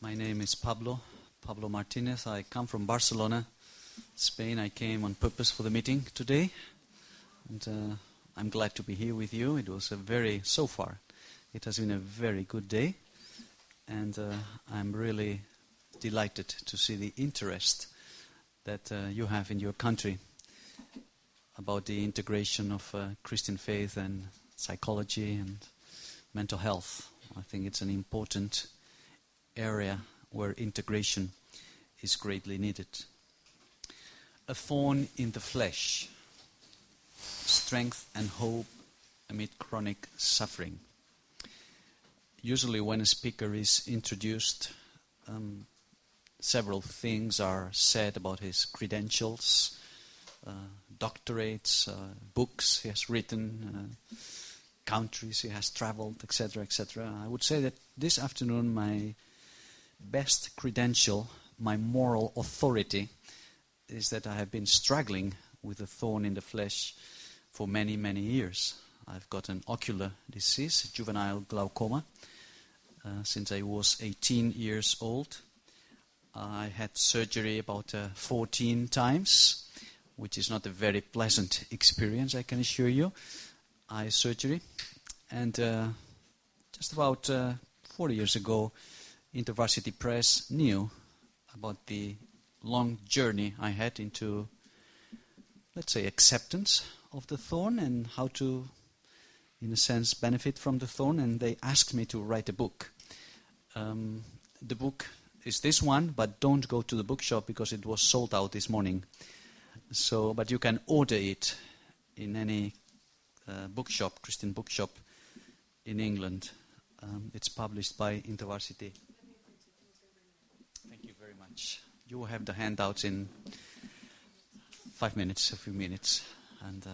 My name is Pablo, Pablo Martinez. I come from Barcelona, Spain. I came on purpose for the meeting today, and uh, I'm glad to be here with you. It was a very, so far, it has been a very good day, and uh, I'm really delighted to see the interest that uh, you have in your country about the integration of uh, Christian faith and psychology and mental health. I think it's an important area where integration is greatly needed. A thorn in the flesh, strength and hope amid chronic suffering. Usually, when a speaker is introduced, um, several things are said about his credentials, uh, doctorates, uh, books he has written, uh, countries he has traveled, etc., etc. I would say that this afternoon my best credential, my moral authority, is that I have been struggling with a thorn in the flesh for many, many years. I've got an ocular disease, juvenile glaucoma, uh, since I was 18 years old. I had surgery about uh, 14 times, which is not a very pleasant experience, I can assure you. Eye surgery. And uh, just about uh, four years ago, InterVarsity Press knew about the long journey I had into, let's say, acceptance of the thorn and how to, in a sense, benefit from the thorn. And they asked me to write a book. Um, the book is this one, but don't go to the bookshop because it was sold out this morning. So, but you can order it in any uh, bookshop, Christian bookshop in England. Um, it's published by InterVarsity. Much. You will have the handouts in five minutes, a few minutes, and uh,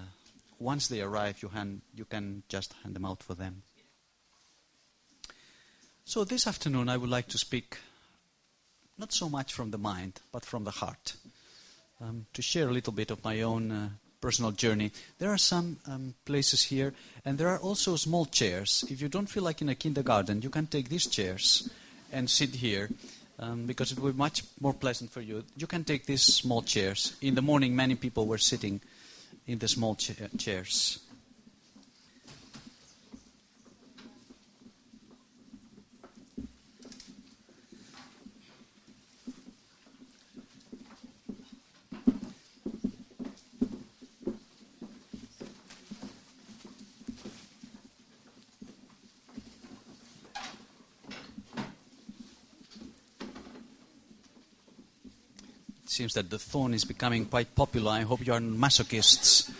once they arrive, you, hand, you can just hand them out for them. So this afternoon, I would like to speak not so much from the mind, but from the heart. Um, to share a little bit of my own uh, personal journey. There are some um, places here, and there are also small chairs. If you don't feel like in a kindergarten, you can take these chairs and sit here. Um, because it will be much more pleasant for you. You can take these small chairs. In the morning, many people were sitting in the small cha- chairs. Seems that the thorn is becoming quite popular. I hope you are masochists.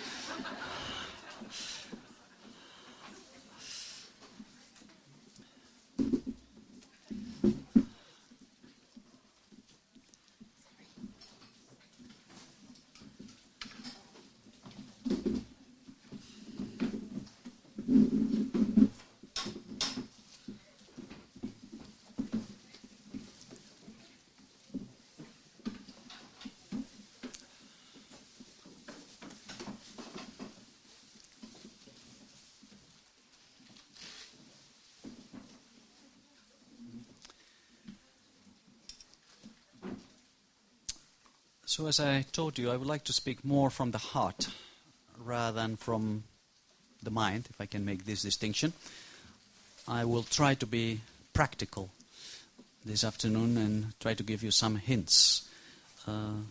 So, as I told you, I would like to speak more from the heart rather than from the mind, if I can make this distinction. I will try to be practical this afternoon and try to give you some hints. Uh,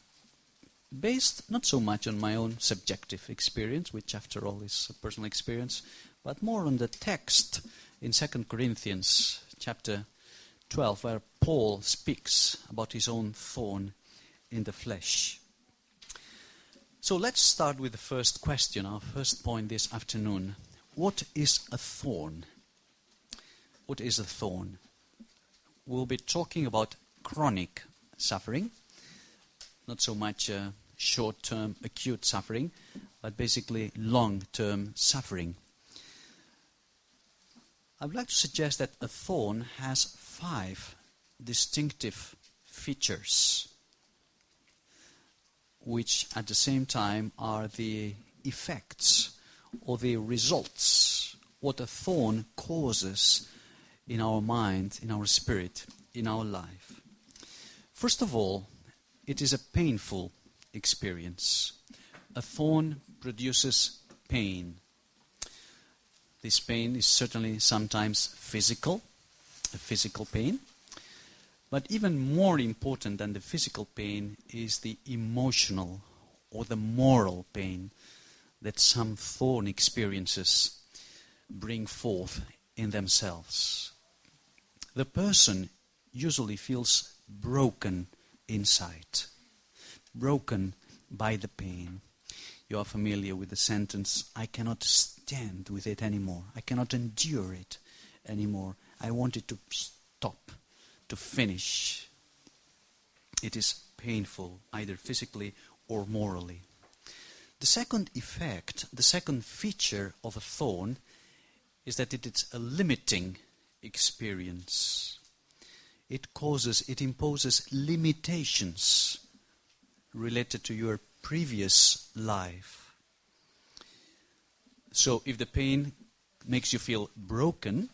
based not so much on my own subjective experience, which after all is a personal experience, but more on the text in 2 Corinthians chapter 12, where Paul speaks about his own thorn in the flesh. So let's start with the first question, our first point this afternoon. What is a thorn? What is a thorn? We'll be talking about chronic suffering, not so much uh, short term acute suffering, but basically long term suffering. I would like to suggest that a thorn has five distinctive features which at the same time are the effects or the results, what a thorn causes in our mind, in our spirit, in our life. First of all, it is a painful experience. A thorn produces pain. This pain is certainly sometimes physical, a physical pain. But even more important than the physical pain is the emotional or the moral pain that some thorn experiences bring forth in themselves. The person usually feels broken inside, broken by the pain. You are familiar with the sentence, I cannot stand with it anymore. I cannot endure it anymore. I want it to stop, to finish. It is painful, either physically or morally. The second effect, the second feature of a thorn is that it is a limiting experience. It causes, it imposes limitations related to your previous life. So if the pain makes you feel broken,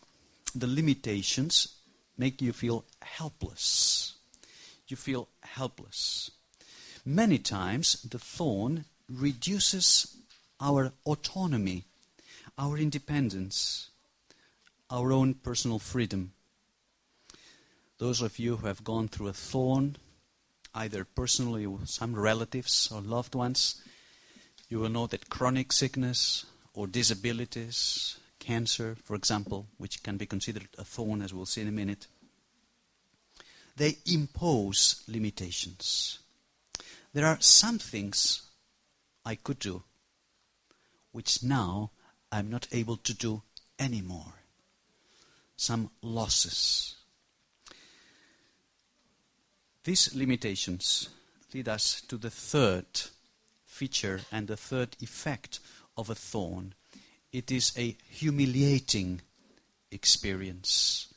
the limitations make you feel helpless. You feel helpless. Many times the thorn reduces our autonomy, our independence, our own personal freedom. Those of you who have gone through a thorn, either personally with some relatives or loved ones, you will know that chronic sickness or disabilities, cancer, for example, which can be considered a thorn, as we'll see in a minute, they impose limitations. There are some things I could do which now I'm not able to do anymore. Some losses. These limitations lead us to the third feature and the third effect of a thorn. It is a humiliating experience.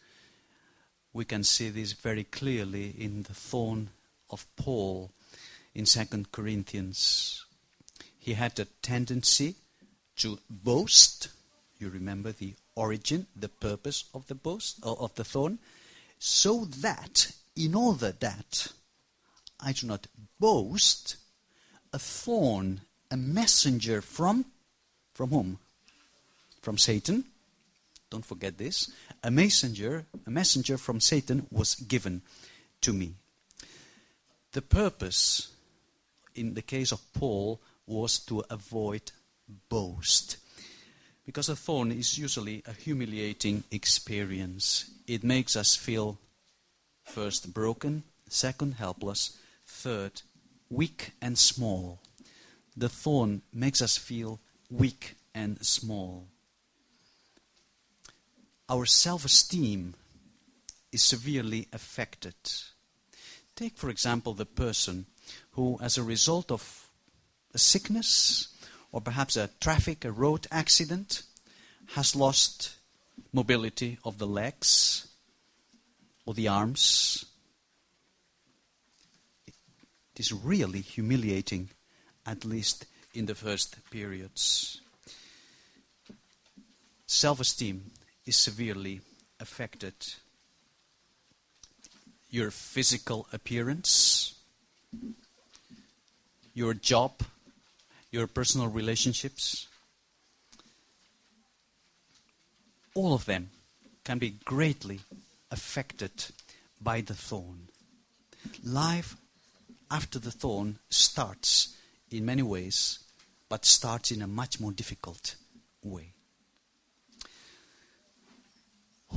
We can see this very clearly in the thorn of Paul in 2 Corinthians. He had a tendency to boast. You remember the origin, the purpose of the boast uh, of the thorn, so that in order that I do not boast, a thorn, a messenger from from whom? From Satan. Don't forget this. A messenger, a messenger from Satan was given to me. The purpose in the case of Paul was to avoid boast. Because a thorn is usually a humiliating experience. It makes us feel first broken, second helpless, third weak and small. The thorn makes us feel weak and small. Our self esteem is severely affected. Take, for example, the person who, as a result of a sickness or perhaps a traffic, a road accident, has lost mobility of the legs or the arms. It is really humiliating, at least in the first periods. Self esteem is severely affected. Your physical appearance your job, your personal relationships. All of them can be greatly affected by the thorn. Life after the thorn starts in many ways, but starts in a much more difficult way.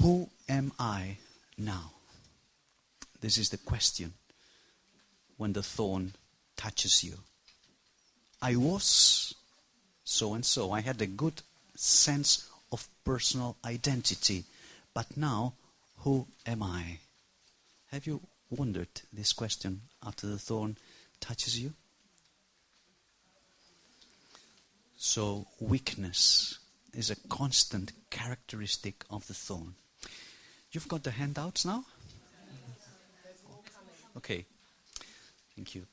Who am I now? This is the question when the thorn touches you. I was so and so. I had a good sense of personal identity. But now, who am I? Have you wondered this question after the thorn touches you? So, weakness is a constant characteristic of the thorn. You've got the handouts now? Okay. Thank you.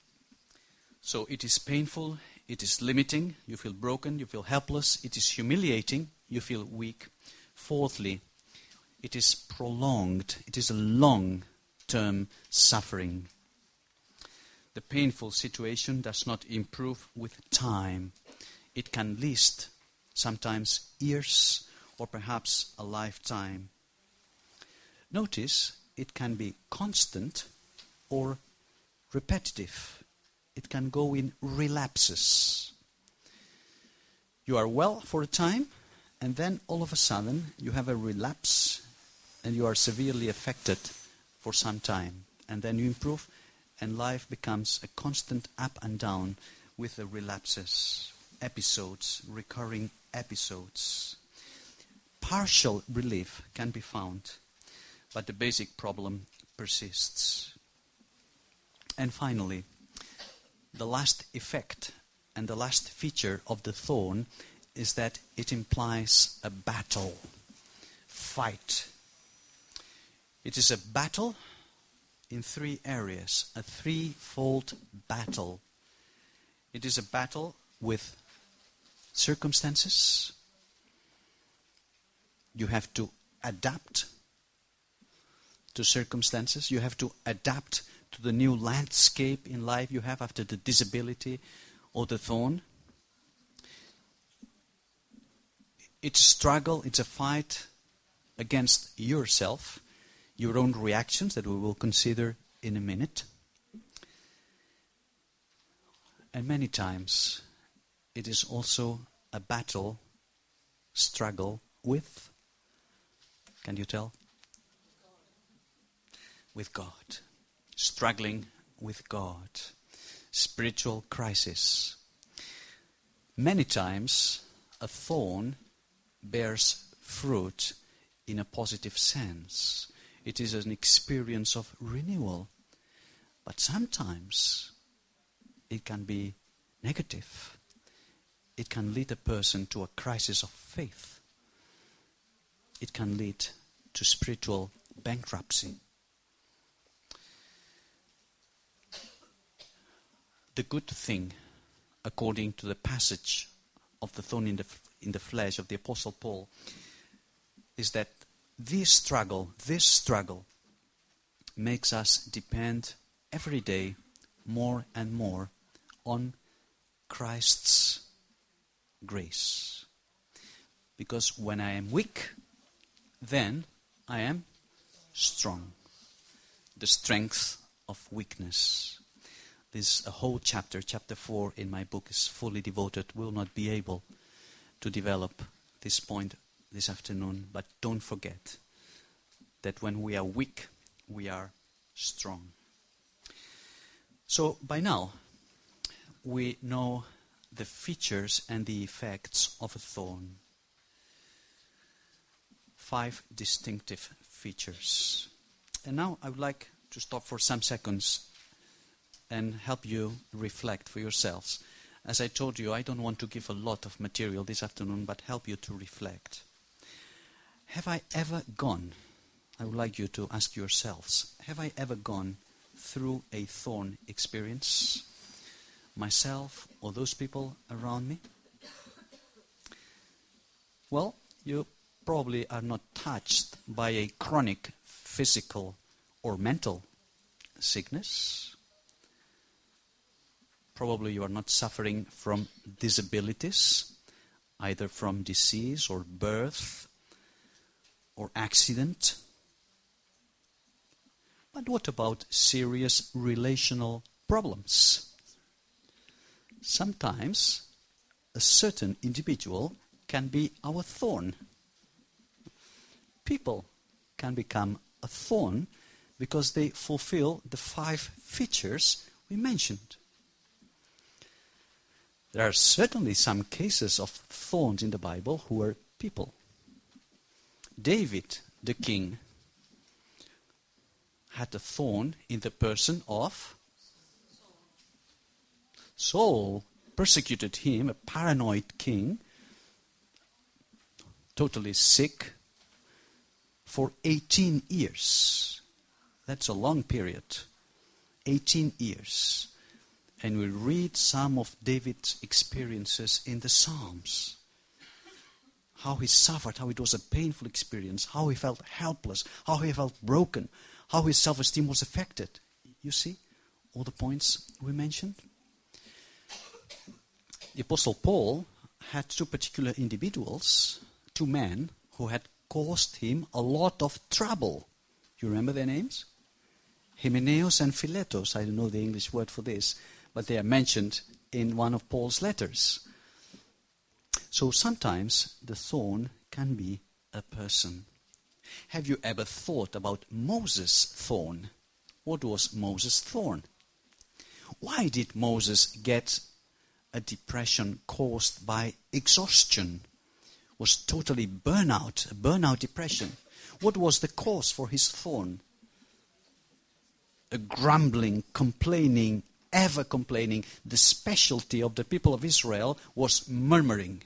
So it is painful, it is limiting, you feel broken, you feel helpless, it is humiliating, you feel weak. Fourthly, it is prolonged, it is a long term suffering. The painful situation does not improve with time. It can last sometimes years or perhaps a lifetime. Notice it can be constant or repetitive. It can go in relapses. You are well for a time, and then all of a sudden you have a relapse and you are severely affected for some time. And then you improve, and life becomes a constant up and down with the relapses, episodes, recurring episodes. Partial relief can be found, but the basic problem persists. And finally, the last effect and the last feature of the thorn is that it implies a battle, fight. It is a battle in three areas, a threefold battle. It is a battle with circumstances. You have to adapt to circumstances. You have to adapt to the new landscape in life you have after the disability or the thorn. It's a struggle, it's a fight against yourself, your own reactions that we will consider in a minute. And many times it is also a battle, struggle with, can you tell? With God. Struggling with God. Spiritual crisis. Many times a thorn bears fruit in a positive sense. It is an experience of renewal. But sometimes it can be negative. It can lead a person to a crisis of faith. It can lead to spiritual bankruptcy. The good thing, according to the passage of the thorn in the, in the flesh of the Apostle Paul, is that this struggle, this struggle, makes us depend every day more and more on Christ's grace. Because when I am weak, then I am strong. The strength of weakness. This a whole chapter, chapter 4 in my book is fully devoted. Will not be able to develop this point this afternoon, but don't forget that when we are weak, we are strong. So by now, we know the features and the effects of a thorn. Five distinctive features. And now I would like to stop for some seconds and help you reflect for yourselves. As I told you, I don't want to give a lot of material this afternoon, but help you to reflect. Have I ever gone? I would like you to ask yourselves Have I ever gone through a thorn experience? Myself or those people around me? Well, you probably are not touched by a chronic physical or mental sickness. Probably you are not suffering from disabilities, either from disease or birth or accident. But what about serious relational problems? Sometimes a certain individual can be our thorn. People can become a thorn because they fulfill the five features we mentioned. There are certainly some cases of thorns in the Bible who were people. David, the king, had a thorn in the person of Saul. Persecuted him, a paranoid king, totally sick, for 18 years. That's a long period. 18 years. And we read some of David's experiences in the Psalms how he suffered, how it was a painful experience, how he felt helpless, how he felt broken, how his self esteem was affected. You see all the points we mentioned? The Apostle Paul had two particular individuals, two men, who had caused him a lot of trouble. You remember their names? Hymenaeus and Philetus. I don't know the English word for this, but they are mentioned in one of Paul's letters. So sometimes the thorn can be a person. Have you ever thought about Moses' thorn? What was Moses' thorn? Why did Moses get a depression caused by exhaustion? Was totally burnout, a burnout depression. What was the cause for his thorn? A grumbling, complaining, ever complaining. The specialty of the people of Israel was murmuring.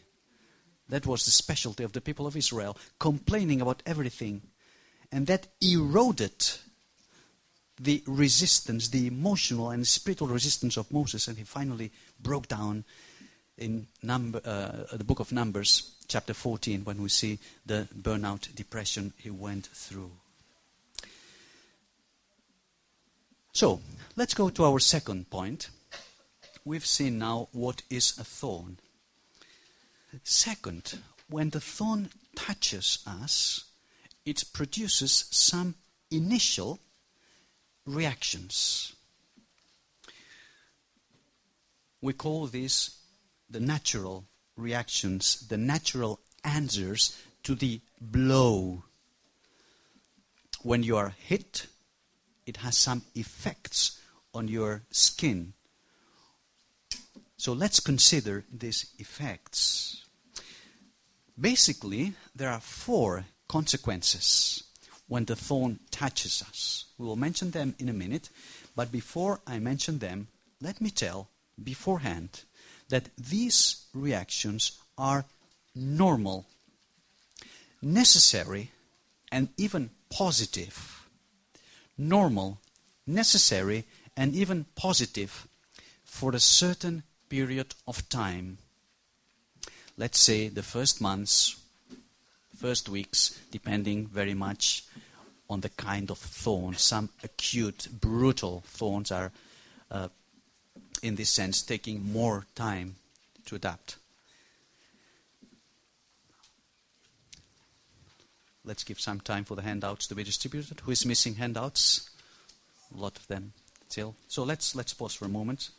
That was the specialty of the people of Israel, complaining about everything. And that eroded the resistance, the emotional and spiritual resistance of Moses, and he finally broke down in number, uh, the book of Numbers, chapter 14, when we see the burnout depression he went through. So, let's go to our second point. We've seen now what is a thorn. Second, when the thorn touches us, it produces some initial reactions. We call this the natural reactions, the natural answers to the blow. When you are hit, it has some effects on your skin. So let's consider these effects. Basically, there are four consequences when the thorn touches us. We will mention them in a minute, but before I mention them, let me tell beforehand that these reactions are normal, necessary, and even positive. Normal, necessary, and even positive for a certain period of time. Let's say the first months first weeks, depending very much on the kind of thorn. Some acute, brutal thorns are, uh, in this sense, taking more time to adapt. Let's give some time for the handouts to be distributed. Who is missing handouts? A lot of them still. So let's let's pause for a moment.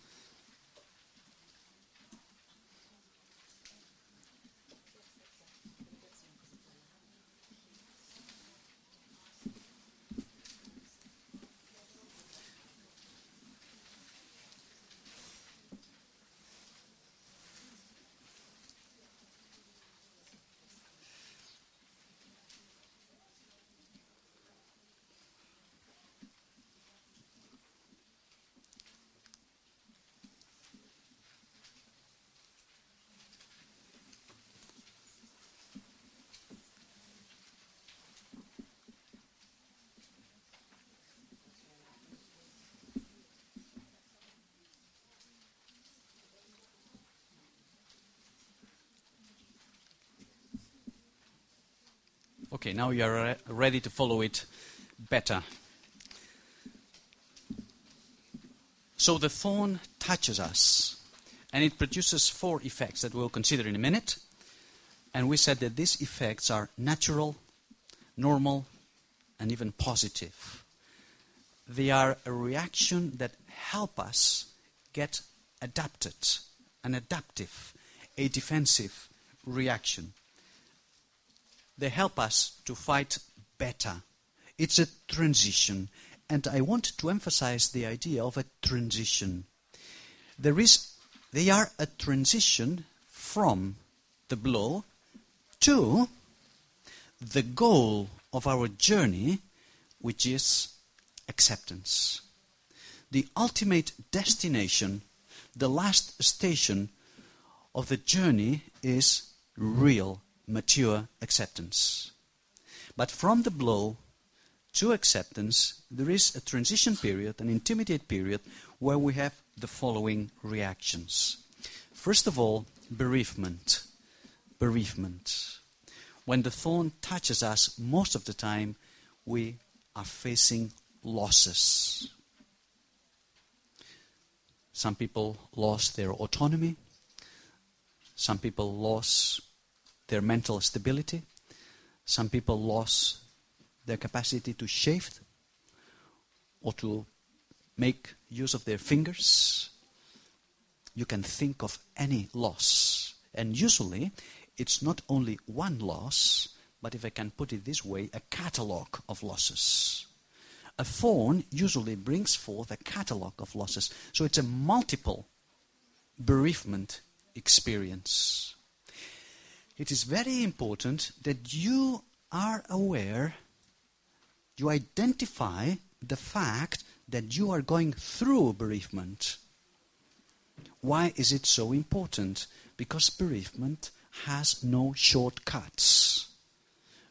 Okay, now you are re- ready to follow it better. So the thorn touches us, and it produces four effects that we'll consider in a minute. And we said that these effects are natural, normal, and even positive. They are a reaction that help us get adapted, an adaptive, a defensive reaction. They help us to fight better. It's a transition. And I want to emphasize the idea of a transition. There is, they are a transition from the blow to the goal of our journey, which is acceptance. The ultimate destination, the last station of the journey is real mature acceptance. But from the blow to acceptance, there is a transition period, an intermediate period, where we have the following reactions. First of all, bereavement. Bereavement. When the thorn touches us, most of the time we are facing losses. Some people lost their autonomy. Some people lost their mental stability. Some people lost their capacity to shave or to make use of their fingers. You can think of any loss. And usually, it's not only one loss, but if I can put it this way, a catalog of losses. A phone usually brings forth a catalog of losses. So it's a multiple bereavement experience. It is very important that you are aware, you identify the fact that you are going through bereavement. Why is it so important? Because bereavement has no shortcuts.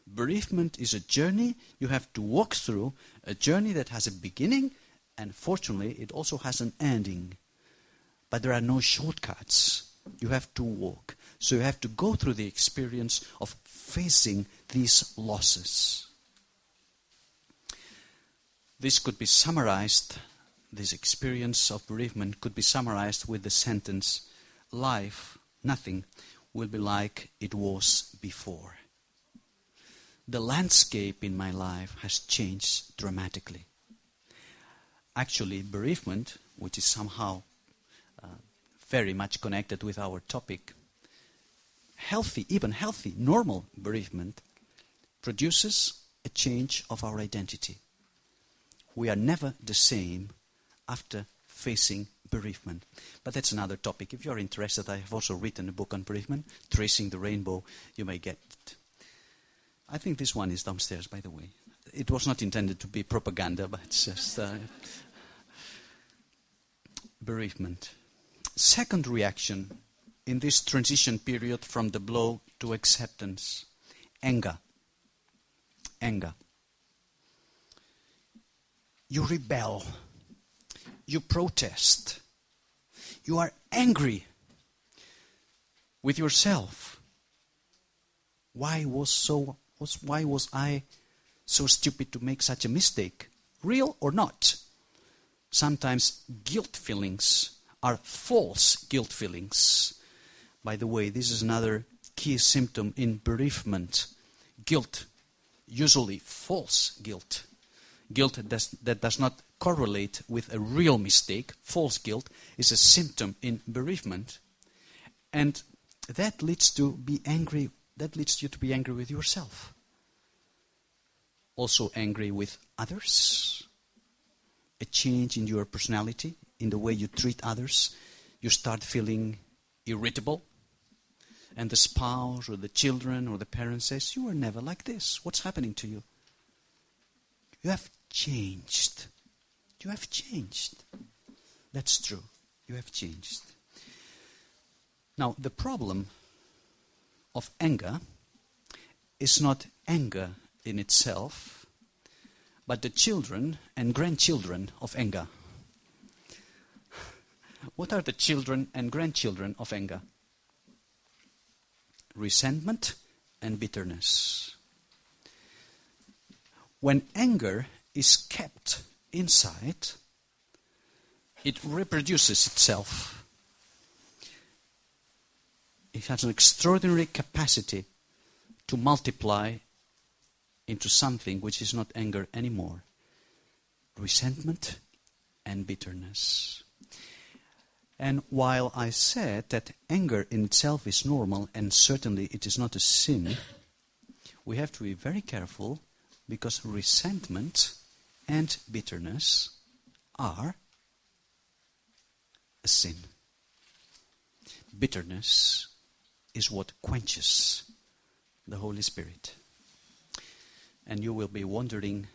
Bereavement is a journey you have to walk through, a journey that has a beginning, and fortunately, it also has an ending. But there are no shortcuts. You have to walk. So you have to go through the experience of facing these losses. This could be summarized, this experience of bereavement could be summarized with the sentence life, nothing, will be like it was before. The landscape in my life has changed dramatically. Actually, bereavement, which is somehow uh, very much connected with our topic, healthy, even healthy, normal bereavement produces a change of our identity we are never the same after facing bereavement. But that's another topic. If you're interested, I have also written a book on bereavement, Tracing the Rainbow. You may get it. I think this one is downstairs, by the way. It was not intended to be propaganda, but it's just uh, bereavement. Second reaction in this transition period from the blow to acceptance anger. Anger you rebel, you protest, you are angry with yourself. Why was so was why was I so stupid to make such a mistake? Real or not? Sometimes guilt feelings are false guilt feelings. By the way, this is another key symptom in bereavement. Guilt, usually false guilt guilt that does not correlate with a real mistake, false guilt, is a symptom in bereavement. And that leads to be angry, that leads you to be angry with yourself. Also angry with others. A change in your personality, in the way you treat others. You start feeling irritable. And the spouse or the children or the parent says, You were never like this. What's happening to you? You have changed. You have changed. That's true. You have changed. Now, the problem of anger is not anger in itself, but the children and grandchildren of anger. What are the children and grandchildren of anger? Resentment and bitterness. When anger is kept inside, it reproduces itself. It has an extraordinary capacity to multiply into something which is not anger anymore resentment and bitterness. And while I said that anger in itself is normal and certainly it is not a sin, we have to be very careful because resentment and bitterness are a sin. Bitterness is what quenches the Holy Spirit. And you will be wondering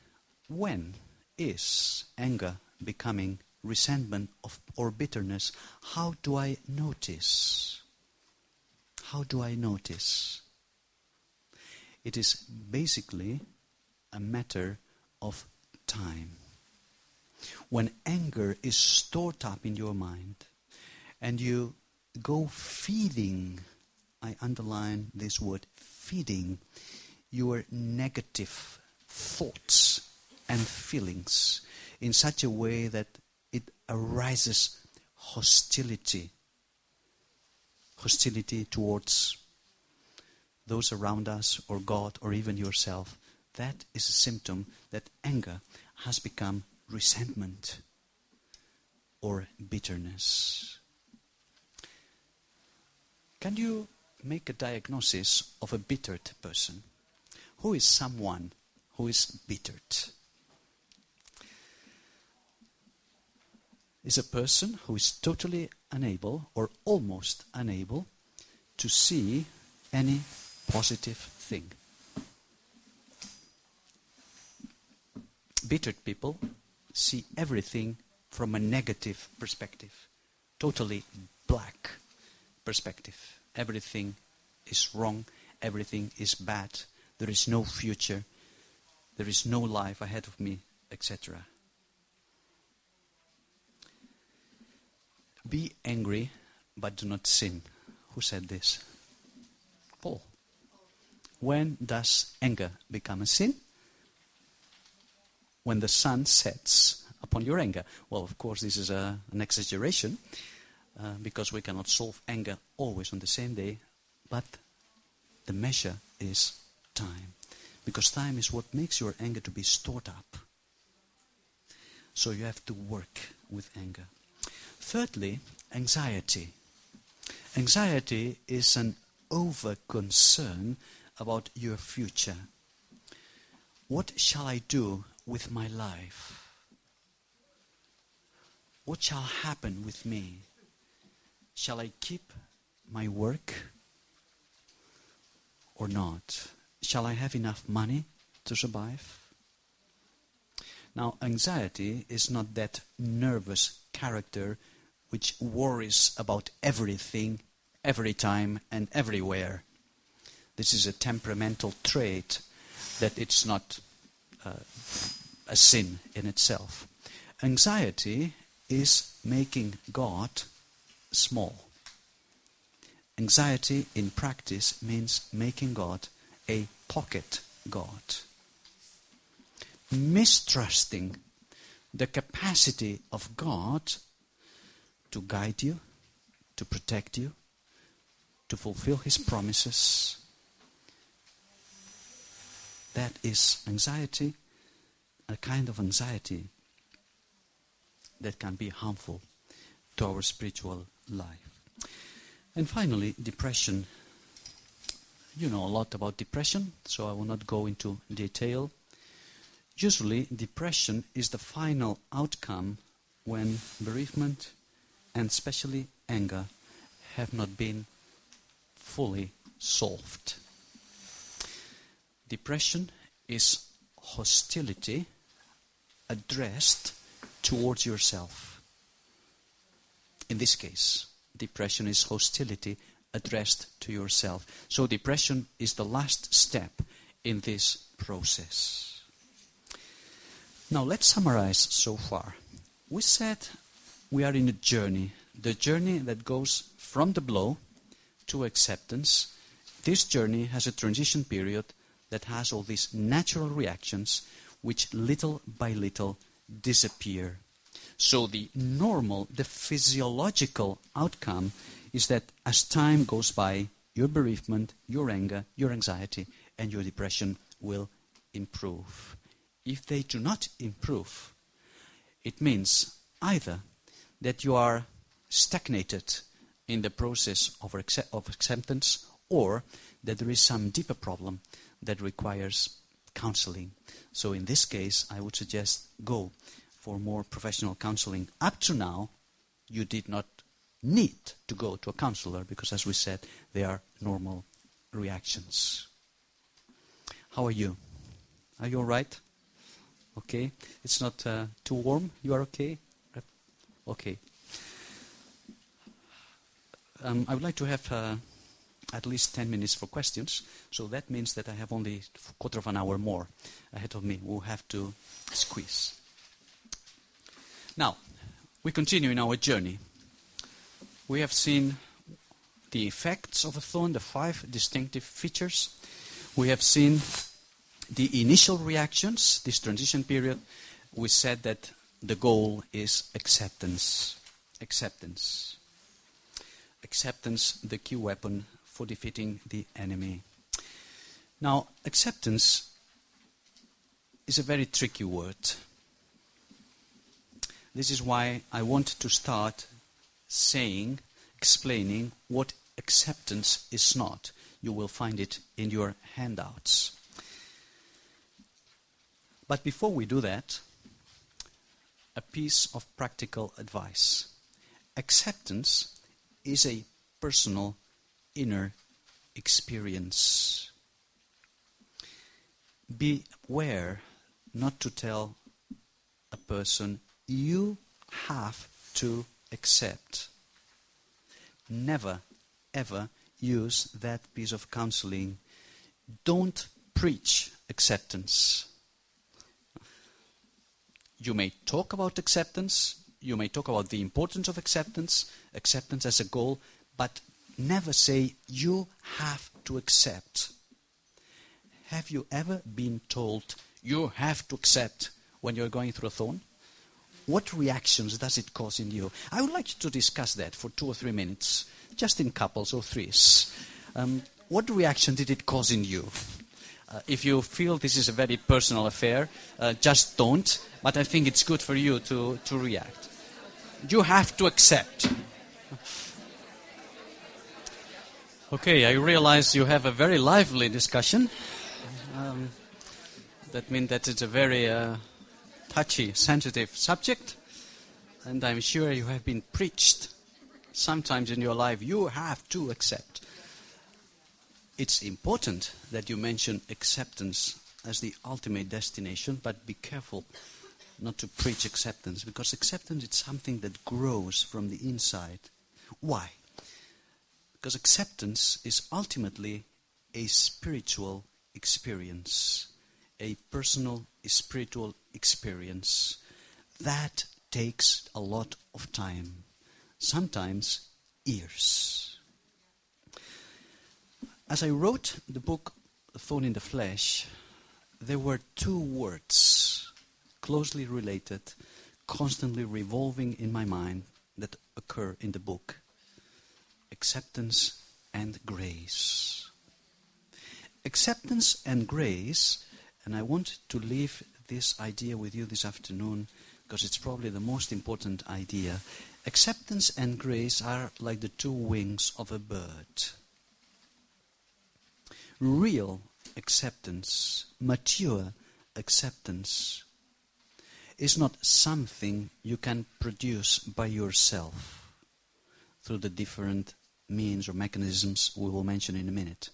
when is anger becoming resentment of, or bitterness? How do I notice? How do I notice? It is basically a matter of time. When anger is stored up in your mind and you go feeding, I underline this word feeding, your negative thoughts and feelings. in such a way that arises hostility. Hostility towards those around us, or God, or even yourself. That is a symptom that anger has become resentment or bitterness. Can you make a diagnosis of a bittered person? Who is someone who is bittered? Is a person who is totally unable or almost unable to see any positive thing. Bittered people see everything from a negative perspective, totally black perspective. Everything is wrong, everything is bad, there is no future, there is no life ahead of me, etc. Be angry, but do not sin. Who said this? Paul. When does anger become a sin? When the sun sets upon your anger. Well, of course, this is a, an exaggeration uh, because we cannot solve anger always on the same day, but the measure is time. Because time is what makes your anger to be stored up. So you have to work with anger. Thirdly, anxiety. Anxiety is an over concern about your future. What shall I do with my life? What shall happen with me? Shall I keep my work or not? Shall I have enough money to survive? Now, anxiety is not that nervous character which worries about everything, every time, and everywhere. This is a temperamental trait that it's not uh, a sin in itself. Anxiety is making God small. Anxiety in practice means making God a pocket God. Mistrusting the capacity of God to guide you, to protect you, to fulfill His promises. That is anxiety, a kind of anxiety that can be harmful to our spiritual life. And finally, depression. You know a lot about depression, so I will not go into detail. Usually, depression is the final outcome when bereavement and especially anger have not been fully solved. Depression is hostility addressed towards yourself. In this case, depression is hostility addressed to yourself. So, depression is the last step in this process. Now, let's summarize so far. We said we are in a journey, the journey that goes from the blow to acceptance. This journey has a transition period that has all these natural reactions which little by little disappear. So the normal, the physiological outcome is that as time goes by, your bereavement, your anger, your anxiety, and your depression will improve. If they do not improve, it means either that you are stagnated in the process of, of acceptance or that there is some deeper problem that requires counseling. So in this case, I would suggest go for more professional counseling. Up to now, you did not need to go to a counselor because, as we said, they are normal reactions. How are you? Are you all right? Okay. It's not uh, too warm. You are okay? Okay. Um, I would like to have uh, at least 10 minutes for questions. So that means that I have only a quarter of an hour more ahead of me. We'll have to squeeze. Now, we continue in our journey. We have seen the effects of a thorn, the five distinctive features. We have seen the initial reactions, this transition period. We said that the goal is acceptance. Acceptance. Acceptance, the key weapon for defeating the enemy. Now, acceptance is a very tricky word. This is why I want to start saying, explaining what acceptance is not. You will find it in your handouts. But before we do that, a piece of practical advice. Acceptance is a personal inner experience. Beware not to tell a person you have to accept. Never, ever use that piece of counseling. Don't preach acceptance. You may talk about acceptance, you may talk about the importance of acceptance, acceptance as a goal, but never say you have to accept. Have you ever been told you have to accept when you're going through a thorn? What reactions does it cause in you? I would like to discuss that for two or three minutes, just in couples or threes. Um, what reaction did it cause in you? Uh, if you feel this is a very personal affair, uh, just don't. But I think it's good for you to, to react. You have to accept. Okay, I realize you have a very lively discussion. Um, that means that it's a very uh, touchy, sensitive subject. And I'm sure you have been preached sometimes in your life. You have to accept. It's important that you mention acceptance as the ultimate destination, but be careful not to preach acceptance because acceptance is something that grows from the inside. Why? Because acceptance is ultimately a spiritual experience, a personal spiritual experience. That takes a lot of time, sometimes years. As I wrote the book Thorn in the Flesh, there were two words closely related, constantly revolving in my mind that occur in the book acceptance and grace. Acceptance and grace, and I want to leave this idea with you this afternoon because it's probably the most important idea. Acceptance and grace are like the two wings of a bird. Real acceptance, mature acceptance, is not something you can produce by yourself through the different means or mechanisms we will mention in a minute.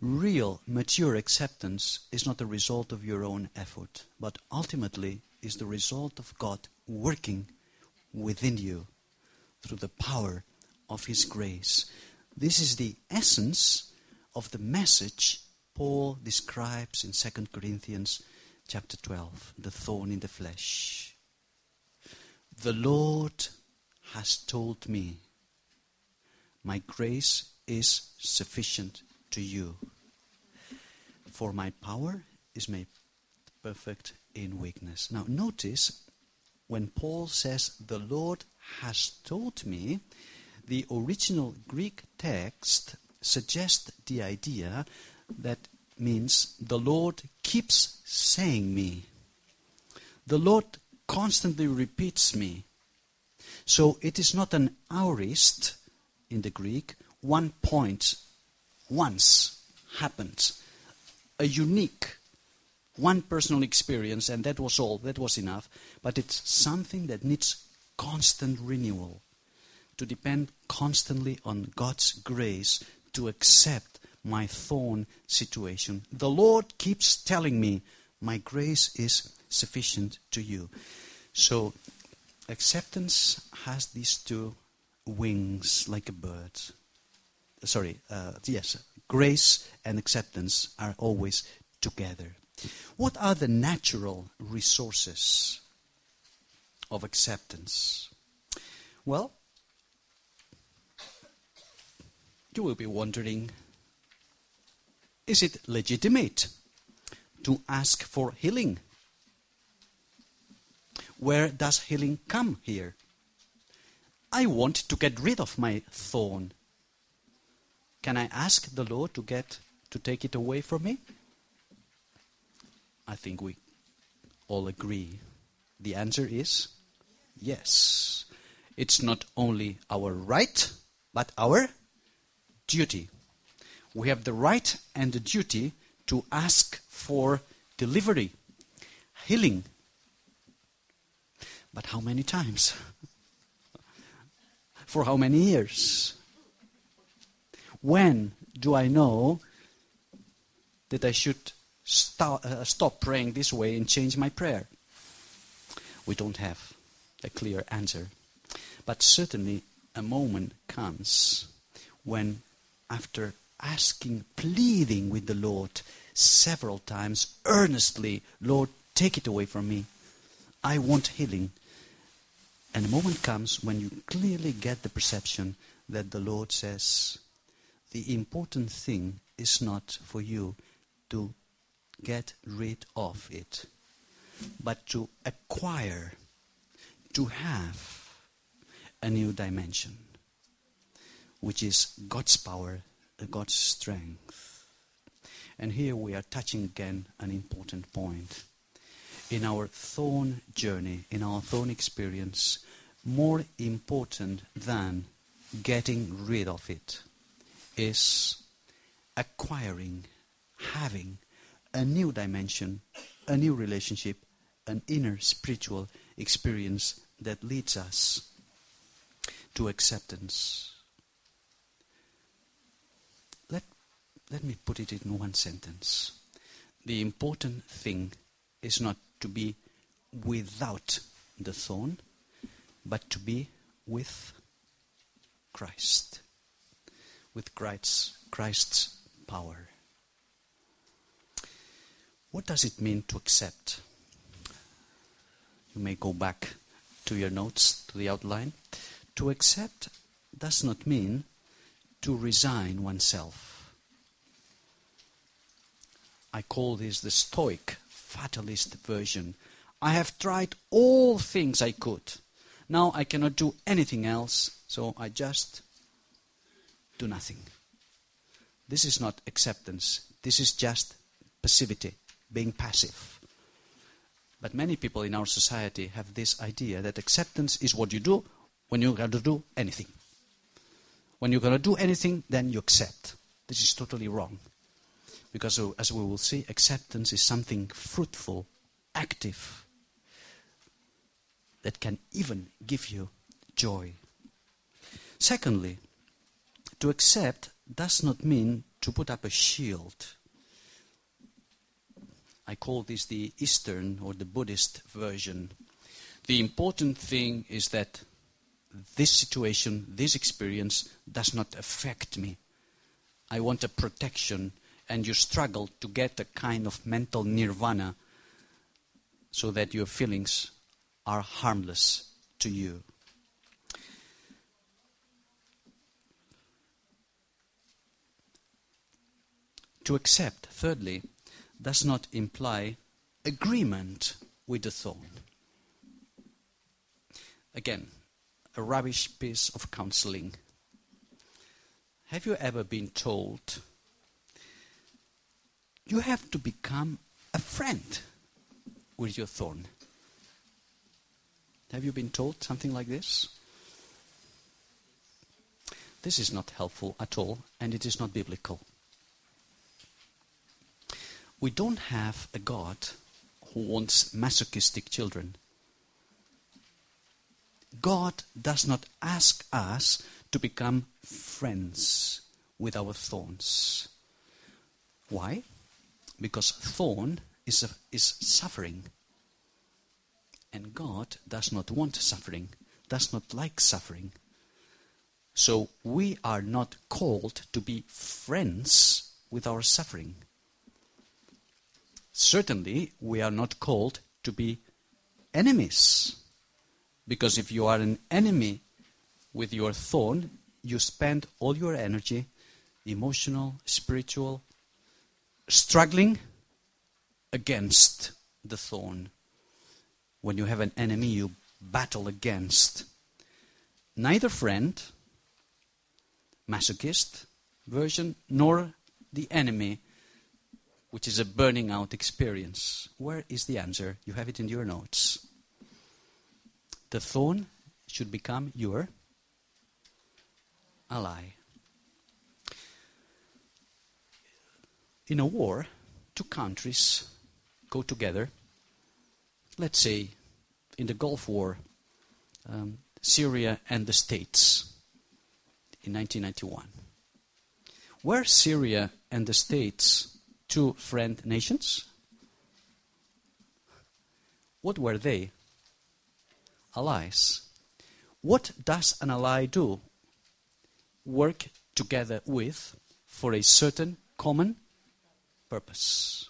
Real, mature acceptance is not the result of your own effort, but ultimately is the result of God working within you through the power of His grace. This is the essence of the message Paul describes in 2 Corinthians chapter 12 the thorn in the flesh. The Lord has told me my grace is sufficient to you. For my power is made perfect in weakness. Now, notice when Paul says, The Lord has told me, the original Greek text suggests the idea that means the Lord keeps saying me. The Lord constantly repeats me. So it is not an aorist in the Greek, one point once happened. A unique, one personal experience, and that was all, that was enough. But it's something that needs constant renewal, to depend constantly on God's grace to accept my thorn situation. The Lord keeps telling me, My grace is sufficient to you. So, acceptance has these two wings like a bird. Sorry, uh, yes, grace and acceptance are always together. What are the natural resources of acceptance? Well, you will be wondering is it legitimate to ask for healing? where does healing come here? I want to get rid of my thorn. Can I ask the Lord to get to take it away from me? I think we all agree. The answer is yes. It's not only our right, but our duty. We have the right and the duty to ask for delivery, healing. But how many times? for how many years? When do I know that I should stop, uh, stop praying this way and change my prayer? We don't have a clear answer. But certainly a moment comes when, after asking, pleading with the Lord several times, earnestly, Lord, take it away from me. I want healing. And a moment comes when you clearly get the perception that the Lord says, the important thing is not for you to get rid of it, but to acquire, to have a new dimension, which is God's power, God's strength. And here we are touching again an important point. In our thorn journey, in our thorn experience, more important than getting rid of it is acquiring, having a new dimension, a new relationship, an inner spiritual experience that leads us to acceptance. Let, let me put it in one sentence. The important thing is not to be without the thorn, but to be with Christ, with Christ's, Christ's power. What does it mean to accept? You may go back to your notes, to the outline. To accept does not mean to resign oneself. I call this the Stoic fatalist version. I have tried all things I could. Now I cannot do anything else, so I just do nothing. This is not acceptance. This is just passivity, being passive. But many people in our society have this idea that acceptance is what you do when you're going to do anything. When you're going to do anything, then you accept. This is totally wrong. Because, uh, as we will see, acceptance is something fruitful, active, that can even give you joy. Secondly, to accept does not mean to put up a shield. I call this the Eastern or the Buddhist version. The important thing is that this situation, this experience does not affect me. I want a protection, and you struggle to get a kind of mental nirvana so that your feelings are harmless to you. To accept, thirdly, does not imply agreement with the thought. Again, a rubbish piece of counseling. Have you ever been told you have to become a friend with your thorn? Have you been told something like this? This is not helpful at all, and it is not biblical. We don't have a God who wants masochistic children. God does not ask us to become friends with our thorns. Why? Because thorn is, a, is suffering. And God does not want suffering, does not like suffering. So we are not called to be friends with our suffering. Certainly, we are not called to be enemies because if you are an enemy with your thorn, you spend all your energy, emotional, spiritual, struggling against the thorn, when you have an enemy you battle against. Neither friend, masochist version, nor the enemy, which is a burning out experience. Where is the answer? You have it in your notes. The thorn should become your ally. In a war, two countries go together. Let's say in the Gulf War, um, Syria and the States in 1991. Were Syria and the States two friend nations? What were they? Allies. What does an ally do? Work together with for a certain common purpose.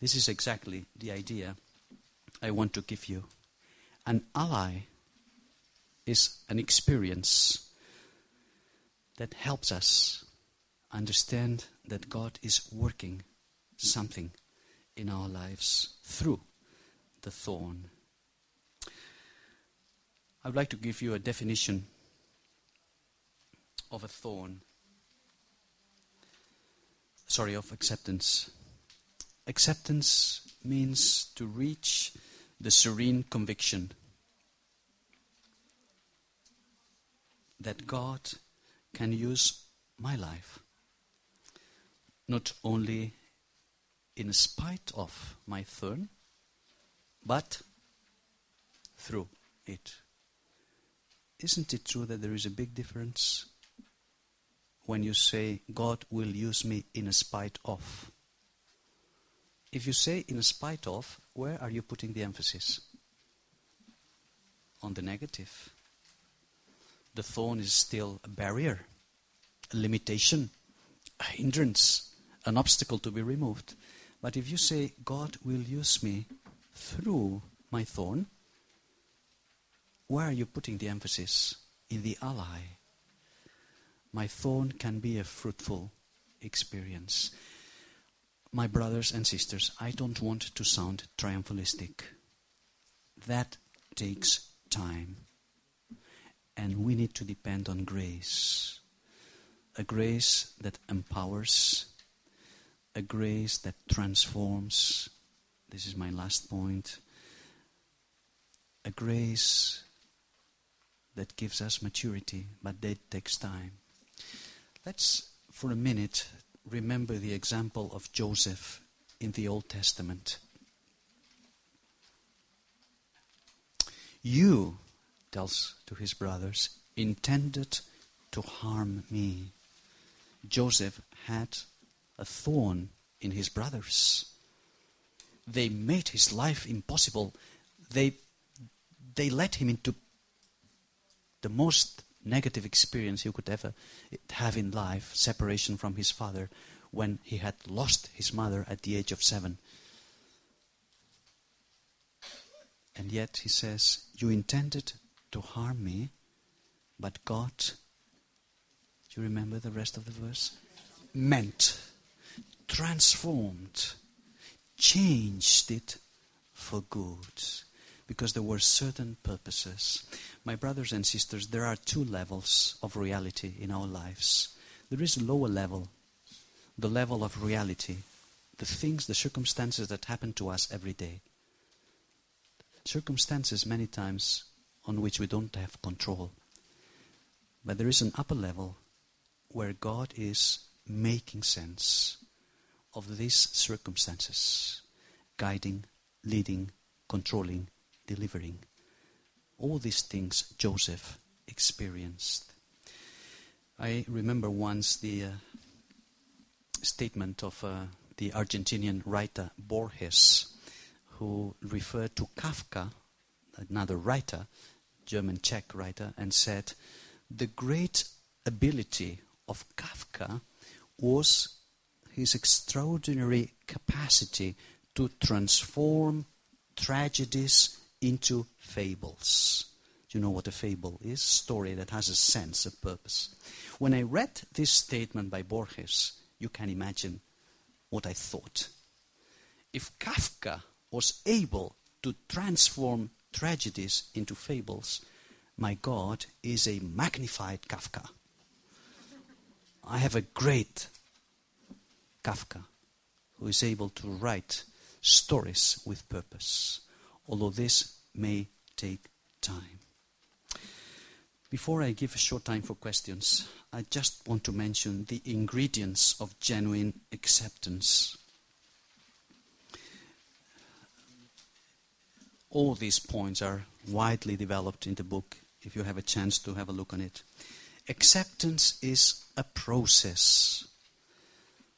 This is exactly the idea I want to give you. An ally is an experience that helps us understand that God is working something in our lives through the thorn. I would like to give you a definition of a thorn. Sorry, of acceptance. Acceptance means to reach the serene conviction that God can use my life not only in spite of my thorn, but through it. Isn't it true that there is a big difference when you say, God will use me in spite of? If you say in spite of, where are you putting the emphasis? On the negative. The thorn is still a barrier, a limitation, a hindrance, an obstacle to be removed. But if you say, God will use me through my thorn, where are you putting the emphasis? In the ally. My thorn can be a fruitful experience my brothers and sisters, I don't want to sound triumphalistic. That takes time. And we need to depend on grace. A grace that empowers, a grace that transforms. This is my last point. A grace that gives us maturity, but that takes time. Let's, for a minute, remember the example of Joseph in the Old Testament. You, tells to his brothers, intended to harm me. Joseph had a thorn in his brothers. They made his life impossible. They, they led him into the most negative experience he could ever have in life separation from his father when he had lost his mother at the age of seven. And yet he says, You intended to harm me, but God, do you remember the rest of the verse? Meant, transformed, changed it for good because there were certain purposes. My brothers and sisters, there are two levels of reality in our lives. There is a lower level, the level of reality, the things, the circumstances that happen to us every day. Circumstances, many times, on which we don't have control. But there is an upper level where God is making sense of these circumstances, guiding, leading, controlling, delivering. All these things Joseph experienced. I remember once the uh, statement of uh, the Argentinian writer Borges, who referred to Kafka, another writer, German Czech writer, and said, The great ability of Kafka was his extraordinary capacity to transform tragedies into fables. Do you know what a fable is? Story that has a sense, a purpose. When I read this statement by Borges, you can imagine what I thought. If Kafka was able to transform tragedies into fables, my God is a magnified Kafka. I have a great Kafka who is able to write stories with purpose, although this may take time. Before I give a short time for questions, I just want to mention the ingredients of genuine acceptance. All these points are widely developed in the book if you have a chance to have a look on it. Acceptance is a process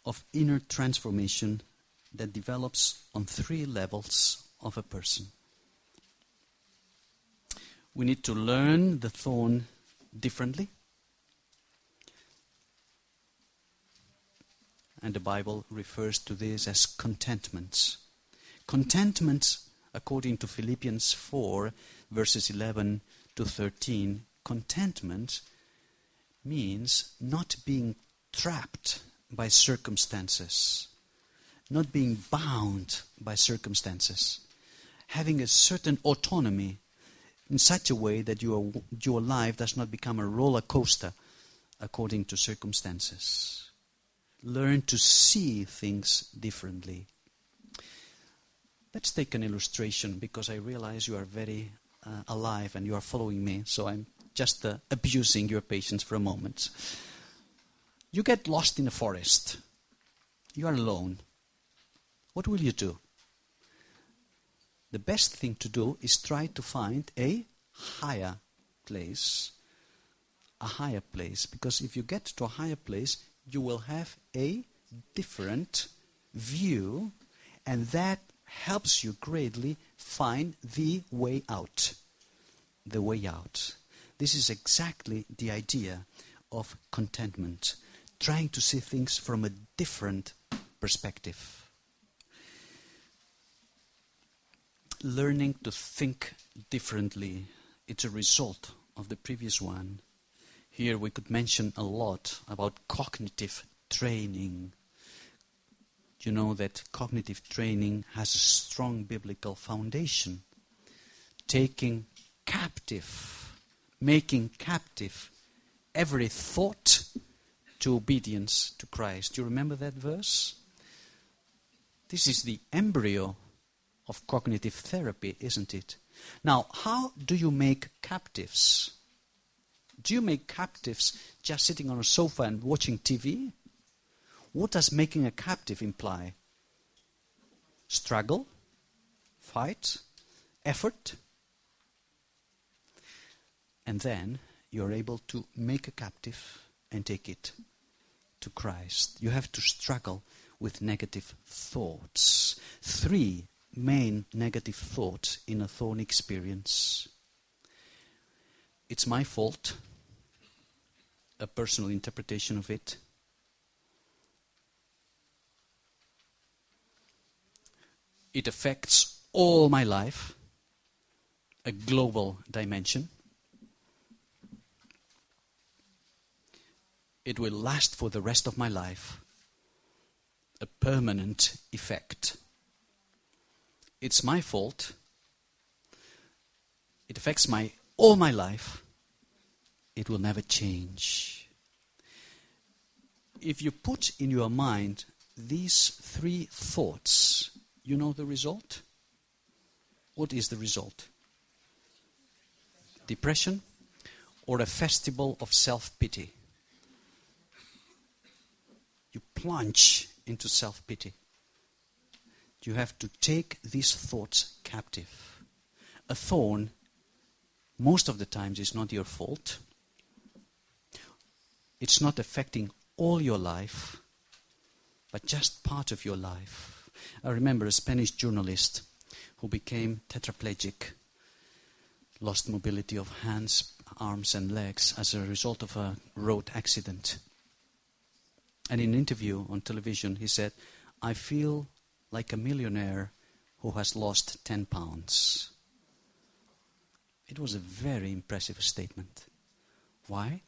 of inner transformation that develops on three levels of a person. We need to learn the thorn differently. And the Bible refers to this as contentments. Contentments, according to Philippians 4, verses 11 to 13, contentment means not being trapped by circumstances, not being bound by circumstances, having a certain autonomy in such a way that your, your life does not become a roller coaster according to circumstances. Learn to see things differently. Let's take an illustration because I realize you are very uh, alive and you are following me, so I'm just uh, abusing your patience for a moment. You get lost in a forest. You are alone. What will you do? The best thing to do is try to find a higher place. A higher place. Because if you get to a higher place, you will have a different view, and that helps you greatly find the way out. The way out. This is exactly the idea of contentment trying to see things from a different perspective. Learning to think differently, it's a result of the previous one. Here we could mention a lot about cognitive training. You know that cognitive training has a strong biblical foundation. Taking captive, making captive every thought to obedience to Christ. Do you remember that verse? This is the embryo of cognitive therapy, isn't it? Now, how do you make captives? Do you make captives just sitting on a sofa and watching TV? What does making a captive imply? Struggle? Fight? Effort? And then you're able to make a captive and take it to Christ. You have to struggle with negative thoughts. Three main negative thought in a thorn experience. It's my fault, a personal interpretation of it. It affects all my life, a global dimension. it will last for the rest of my life. A permanent effect. It's my fault. It affects my all my life. It will never change. If you put in your mind these three thoughts, you know the result? What is the result? Depression or a festival of self pity? you plunge into self pity. You have to take these thoughts captive. A thorn, most of the times, is not your fault. It's not affecting all your life, but just part of your life. I remember a Spanish journalist who became tetraplegic, lost mobility of hands, arms, and legs as a result of a road accident. And in an interview on television, he said, I feel like a millionaire who has lost 10 pounds. It was a very impressive statement. Why?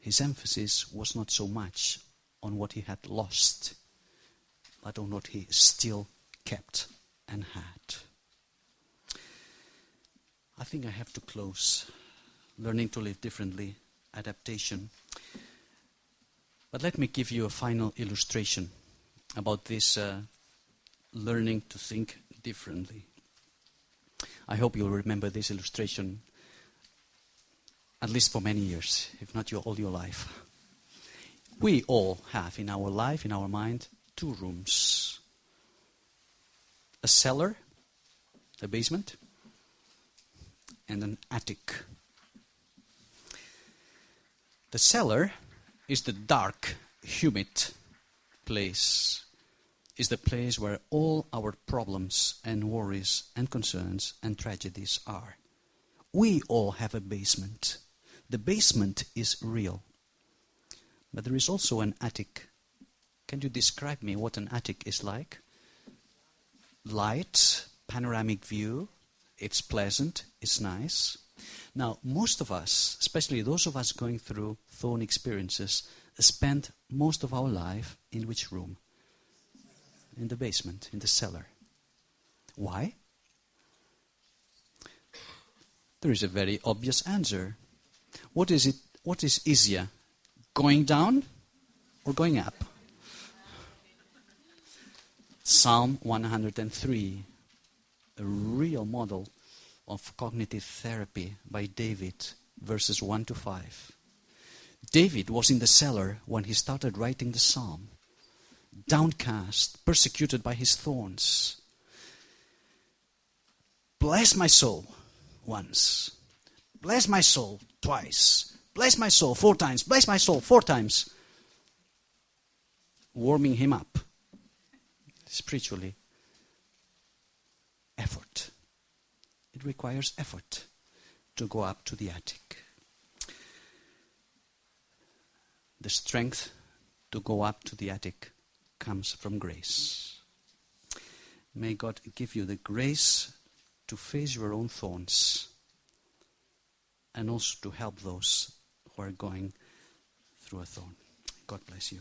His emphasis was not so much on what he had lost, but on what he still kept and had. I think I have to close. Learning to live differently, adaptation. But let me give you a final illustration about this uh, learning to think differently. I hope you'll remember this illustration at least for many years, if not your, all your life. We all have in our life, in our mind, two rooms a cellar, a basement, and an attic. The cellar is the dark, humid place, is the place where all our problems and worries and concerns and tragedies are. We all have a basement. The basement is real. But there is also an attic. Can you describe me what an attic is like? Light, panoramic view, it's pleasant, it's nice. Now, most of us, especially those of us going through thorn experiences, spend most of our life in which room? In the basement, in the cellar. Why? There is a very obvious answer. What is it? What is easier, going down or going up? Psalm 103, a real model of cognitive therapy by David, verses 1 to 5. David was in the cellar when he started writing the psalm, downcast, persecuted by his thorns. Bless my soul once. Bless my soul twice. Bless my soul four times. Bless my soul four times. Warming him up spiritually. Effort. It requires effort to go up to the attic. The strength to go up to the attic comes from grace. May God give you the grace to face your own thorns and also to help those who are going through a thorn. God bless you.